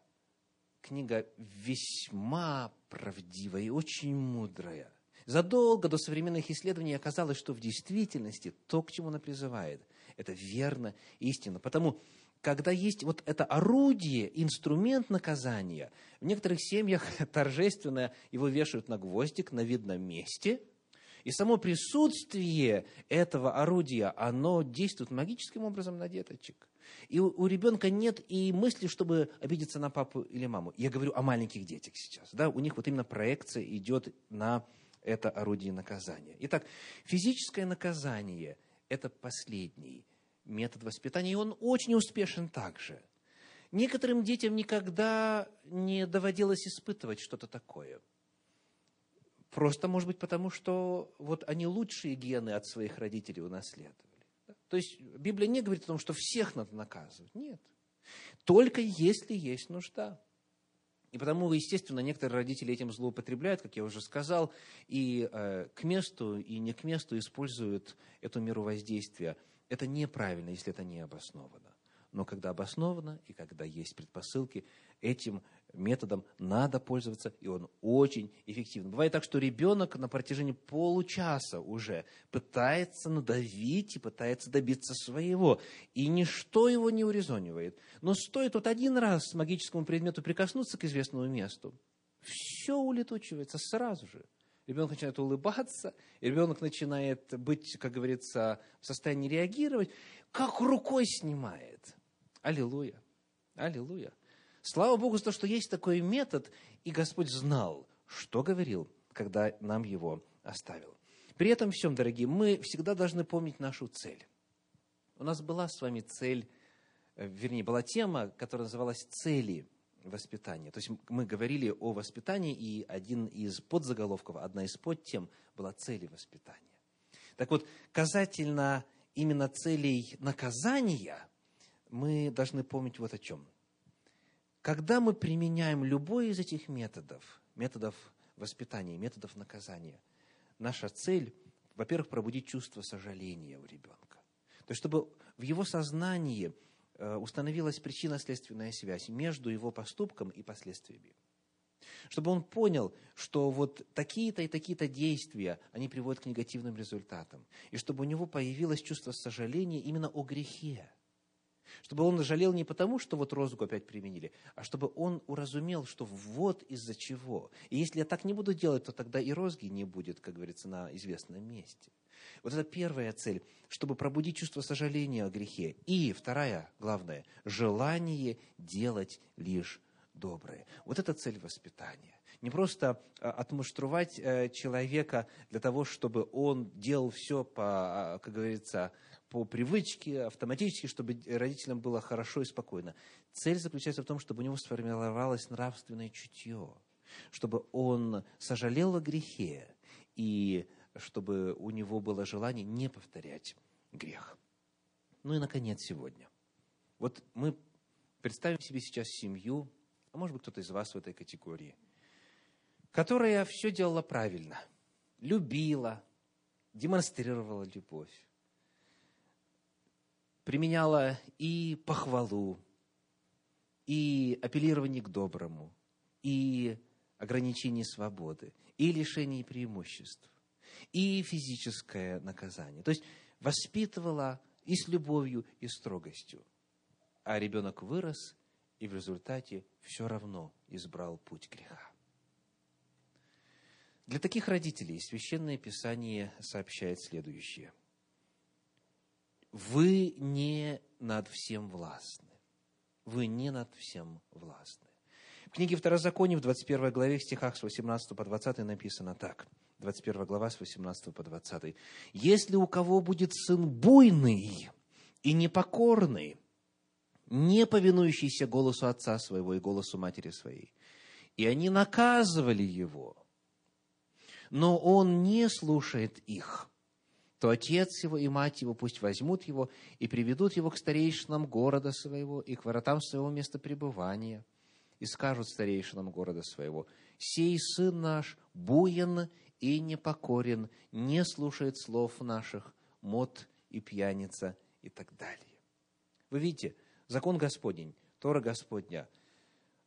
книга весьма правдивая и очень мудрая. Задолго до современных исследований оказалось, что в действительности то, к чему она призывает, это верно, истинно. Потому, когда есть вот это орудие, инструмент наказания, в некоторых семьях [laughs] торжественно его вешают на гвоздик на видном месте – и само присутствие этого орудия, оно действует магическим образом на деточек. И у, у ребенка нет и мысли, чтобы обидеться на папу или маму. Я говорю о маленьких детях сейчас. Да? У них вот именно проекция идет на это орудие наказания. Итак, физическое наказание – это последний метод воспитания, и он очень успешен также. Некоторым детям никогда не доводилось испытывать что-то такое – Просто, может быть, потому что вот они лучшие гены от своих родителей унаследовали. То есть Библия не говорит о том, что всех надо наказывать. Нет. Только если есть нужда. И потому, естественно, некоторые родители этим злоупотребляют, как я уже сказал, и э, к месту, и не к месту используют эту меру воздействия. Это неправильно, если это не обосновано. Но когда обосновано и когда есть предпосылки, этим методом надо пользоваться, и он очень эффективен. Бывает так, что ребенок на протяжении получаса уже пытается надавить и пытается добиться своего, и ничто его не урезонивает. Но стоит вот один раз магическому предмету прикоснуться к известному месту, все улетучивается сразу же. ребенок начинает улыбаться, ребенок начинает быть, как говорится, в состоянии реагировать, как рукой снимает. Аллилуйя. Аллилуйя. Слава Богу за то, что есть такой метод, и Господь знал, что говорил, когда нам его оставил. При этом всем, дорогие, мы всегда должны помнить нашу цель. У нас была с вами цель, э, вернее, была тема, которая называлась «Цели воспитания». То есть мы говорили о воспитании, и один из подзаголовков, одна из подтем была «Цели воспитания». Так вот, касательно именно целей наказания, мы должны помнить вот о чем. Когда мы применяем любой из этих методов, методов воспитания, методов наказания – наша цель, во-первых, пробудить чувство сожаления у ребенка. То есть, чтобы в его сознании э, установилась причинно-следственная связь между его поступком и последствиями. Чтобы он понял, что вот такие-то и такие-то действия, они приводят к негативным результатам. И чтобы у него появилось чувство сожаления именно о грехе. Чтобы он жалел не потому, что вот розгу опять применили, а чтобы он уразумел, что вот из-за чего. И если я так не буду делать, то тогда и розги не будет, как говорится, на известном месте. Вот это первая цель, чтобы пробудить чувство сожаления о грехе. И вторая, главная, желание делать лишь доброе. Вот это цель воспитания. Не просто а, отмуштровать э, человека для того, чтобы он делал все по, а, как говорится, по привычке, автоматически, чтобы родителям было хорошо и спокойно. Цель заключается в том, чтобы у него сформировалось нравственное чутье, чтобы он сожалел о грехе и чтобы у него было желание не повторять грех. Ну и, наконец, сегодня. Вот мы представим себе сейчас семью, а может быть, кто-то из вас в этой категории, которая все делала правильно, любила, демонстрировала любовь, применяла и похвалу, и апеллирование к доброму, и ограничение свободы, и лишение преимуществ, и физическое наказание. То есть воспитывала и с любовью, и строгостью. А ребенок вырос, и в результате все равно избрал путь греха. Для таких родителей Священное Писание сообщает следующее – вы не над всем властны. Вы не над всем властны. В книге Второзакония в 21 главе, в стихах с 18 по 20 написано так. 21 глава с 18 по 20. «Если у кого будет сын буйный и непокорный, не повинующийся голосу отца своего и голосу матери своей, и они наказывали его, но он не слушает их, то отец его и мать его пусть возьмут его и приведут его к старейшинам города своего и к воротам своего места пребывания, и скажут старейшинам города своего, «Сей сын наш буен и непокорен, не слушает слов наших, мод и пьяница» и так далее. Вы видите, закон Господень, Тора Господня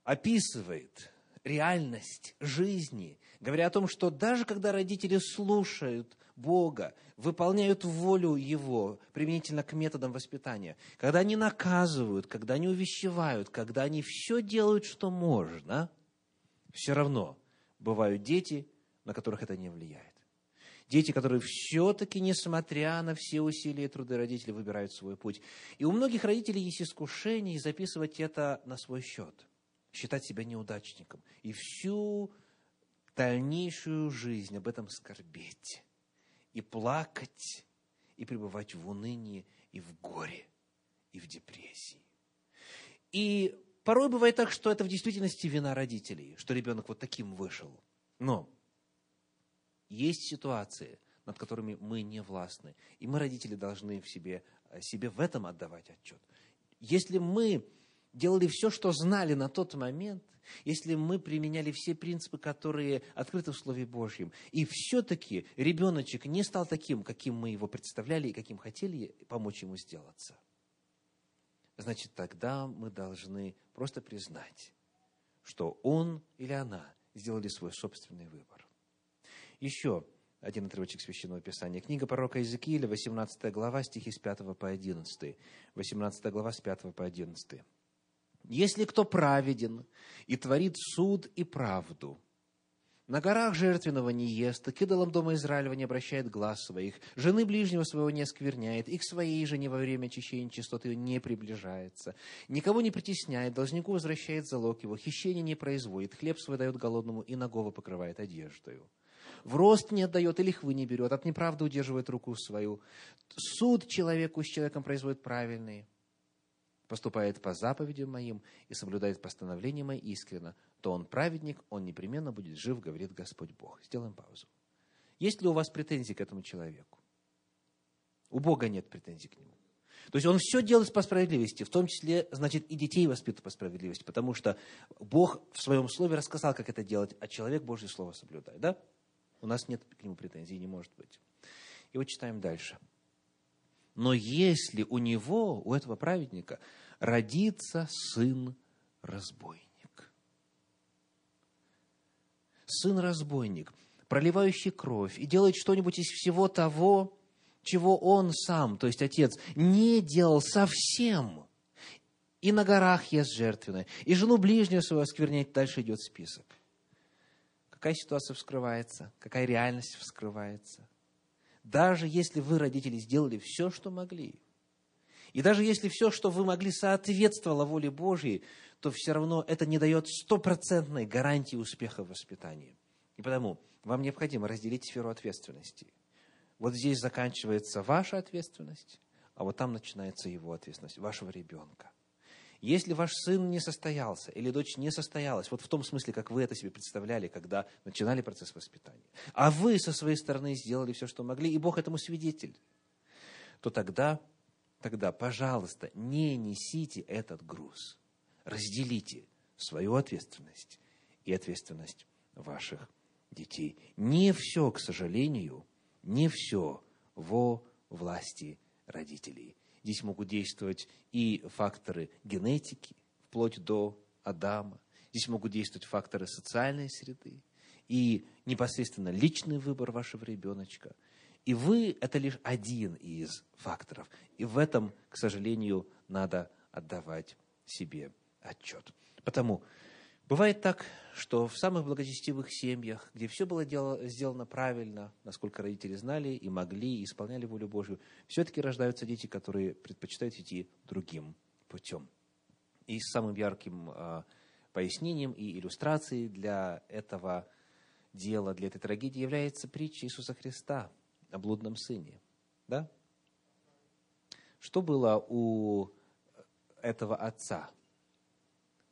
описывает реальность жизни, говоря о том, что даже когда родители слушают Бога, выполняют волю Его применительно к методам воспитания, когда они наказывают, когда они увещевают, когда они все делают, что можно, все равно бывают дети, на которых это не влияет. Дети, которые все-таки, несмотря на все усилия и труды родителей, выбирают свой путь. И у многих родителей есть искушение записывать это на свой счет, считать себя неудачником. И всю дальнейшую жизнь об этом скорбеть и плакать, и пребывать в унынии, и в горе, и в депрессии. И порой бывает так, что это в действительности вина родителей, что ребенок вот таким вышел. Но есть ситуации, над которыми мы не властны. И мы, родители, должны в себе, себе в этом отдавать отчет. Если мы делали все, что знали на тот момент, если мы применяли все принципы, которые открыты в Слове Божьем, и все-таки ребеночек не стал таким, каким мы его представляли и каким хотели помочь ему сделаться, значит, тогда мы должны просто признать, что он или она сделали свой собственный выбор. Еще один отрывочек Священного Писания. Книга пророка Иезекииля, 18 глава, стихи с 5 по 11. 18 глава, с 5 по 11. Если кто праведен и творит суд и правду, На горах жертвенного не ест, и к идолам дома Израилева не обращает глаз своих. Жены ближнего своего не оскверняет, и к своей жене во время очищения чистоты не приближается. Никого не притесняет, должнику возвращает залог его, хищение не производит, хлеб свой дает голодному и нагого покрывает одеждою. В рост не отдает и лихвы не берет, от неправды удерживает руку свою. Суд человеку с человеком производит правильный поступает по заповедям моим и соблюдает постановления мои искренно, то он праведник, он непременно будет жив, говорит Господь Бог. Сделаем паузу. Есть ли у вас претензии к этому человеку? У Бога нет претензий к нему. То есть он все делает по справедливости, в том числе, значит, и детей воспитывает по справедливости, потому что Бог в своем слове рассказал, как это делать, а человек Божье слово соблюдает. Да? У нас нет к нему претензий, не может быть. И вот читаем дальше. Но если у него, у этого праведника, родится сын-разбойник. Сын-разбойник, проливающий кровь и делает что-нибудь из всего того, чего он сам, то есть отец, не делал совсем. И на горах ест жертвенное, и жену ближнего своего оскверняет, дальше идет список. Какая ситуация вскрывается, какая реальность вскрывается – даже если вы, родители, сделали все, что могли, и даже если все, что вы могли, соответствовало воле Божьей, то все равно это не дает стопроцентной гарантии успеха в воспитании. И потому вам необходимо разделить сферу ответственности. Вот здесь заканчивается ваша ответственность, а вот там начинается его ответственность, вашего ребенка. Если ваш сын не состоялся или дочь не состоялась, вот в том смысле, как вы это себе представляли, когда начинали процесс воспитания, а вы со своей стороны сделали все, что могли, и Бог этому свидетель, то тогда, тогда, пожалуйста, не несите этот груз. Разделите свою ответственность и ответственность ваших детей. Не все, к сожалению, не все во власти родителей. Здесь могут действовать и факторы генетики, вплоть до Адама. Здесь могут действовать факторы социальной среды и непосредственно личный выбор вашего ребеночка. И вы – это лишь один из факторов. И в этом, к сожалению, надо отдавать себе отчет. Потому Бывает так, что в самых благочестивых семьях, где все было дело, сделано правильно, насколько родители знали и могли, и исполняли волю Божью, все-таки рождаются дети, которые предпочитают идти другим путем. И самым ярким э, пояснением и иллюстрацией для этого дела, для этой трагедии является притча Иисуса Христа о блудном сыне. Да? Что было у этого отца?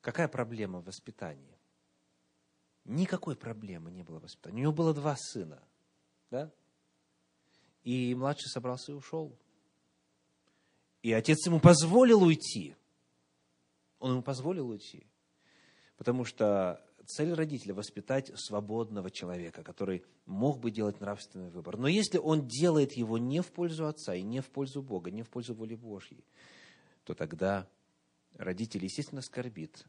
Какая проблема в воспитании? Никакой проблемы не было в воспитании. У него было два сына. Да? И младший собрался и ушел. И отец ему позволил уйти. Он ему позволил уйти. Потому что цель родителя – воспитать свободного человека, который мог бы делать нравственный выбор. Но если он делает его не в пользу отца и не в пользу Бога, не в пользу воли Божьей, то тогда родитель, естественно, скорбит,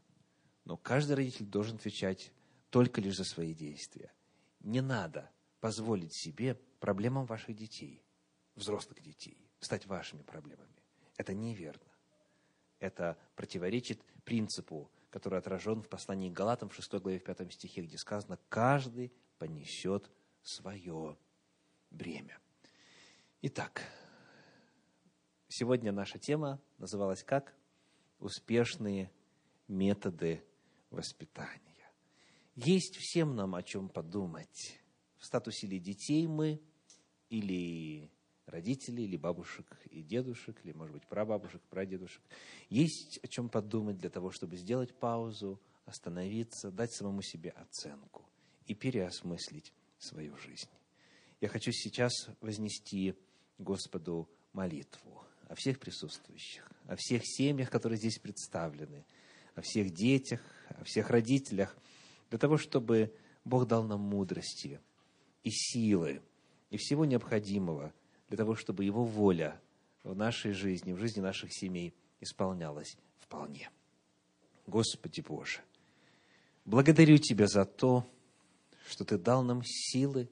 но каждый родитель должен отвечать только лишь за свои действия. Не надо позволить себе проблемам ваших детей, взрослых детей, стать вашими проблемами. Это неверно. Это противоречит принципу, который отражен в послании к Галатам в 6 главе в 5 стихе, где сказано «каждый понесет свое бремя». Итак, сегодня наша тема называлась как «Успешные методы воспитания. Есть всем нам о чем подумать. В статусе ли детей мы, или родителей, или бабушек и дедушек, или, может быть, прабабушек, прадедушек. Есть о чем подумать для того, чтобы сделать паузу, остановиться, дать самому себе оценку и переосмыслить свою жизнь. Я хочу сейчас вознести Господу молитву о всех присутствующих, о всех семьях, которые здесь представлены – о всех детях, всех родителях, для того, чтобы Бог дал нам мудрости и силы, и всего необходимого для того, чтобы Его воля в нашей жизни, в жизни наших семей исполнялась вполне. Господи Боже, благодарю Тебя за то, что Ты дал нам силы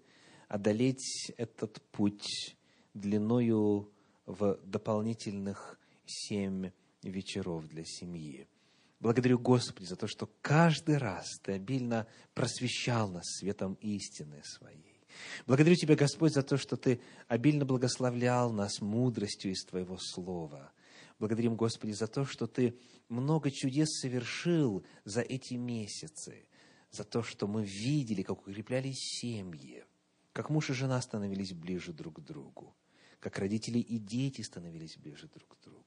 одолеть этот путь длиною в дополнительных семь вечеров для семьи. Благодарю, Господи, за то, что каждый раз Ты обильно просвещал нас светом истины своей. Благодарю Тебя, Господь, за то, что Ты обильно благословлял нас мудростью из Твоего Слова. Благодарим, Господи, за то, что Ты много чудес совершил за эти месяцы, за то, что мы видели, как укреплялись семьи, как муж и жена становились ближе друг к другу, как родители и дети становились ближе друг к другу.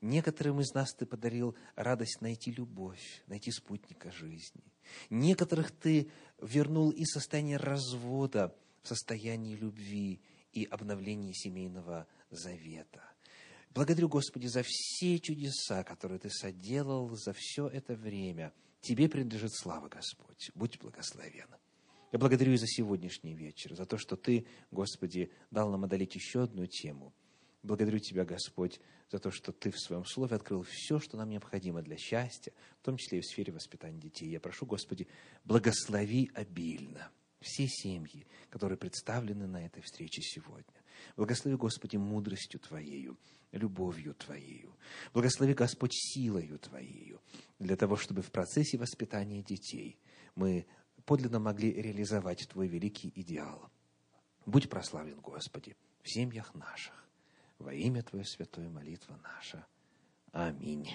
Некоторым из нас Ты подарил радость найти любовь, найти спутника жизни. Некоторых Ты вернул из состояния развода в состояние любви и обновления семейного завета. Благодарю, Господи, за все чудеса, которые Ты соделал за все это время. Тебе принадлежит слава, Господь. Будь благословен. Я благодарю и за сегодняшний вечер, за то, что Ты, Господи, дал нам одолеть еще одну тему. Благодарю Тебя, Господь, за то, что Ты в Своем Слове открыл все, что нам необходимо для счастья, в том числе и в сфере воспитания детей. Я прошу, Господи, благослови обильно все семьи, которые представлены на этой встрече сегодня. Благослови, Господи, мудростью Твоею, любовью Твоею. Благослови, Господь, силою Твоею, для того, чтобы в процессе воспитания детей мы подлинно могли реализовать Твой великий идеал. Будь прославлен, Господи, в семьях наших. Во имя Твое святое молитва наша. Аминь.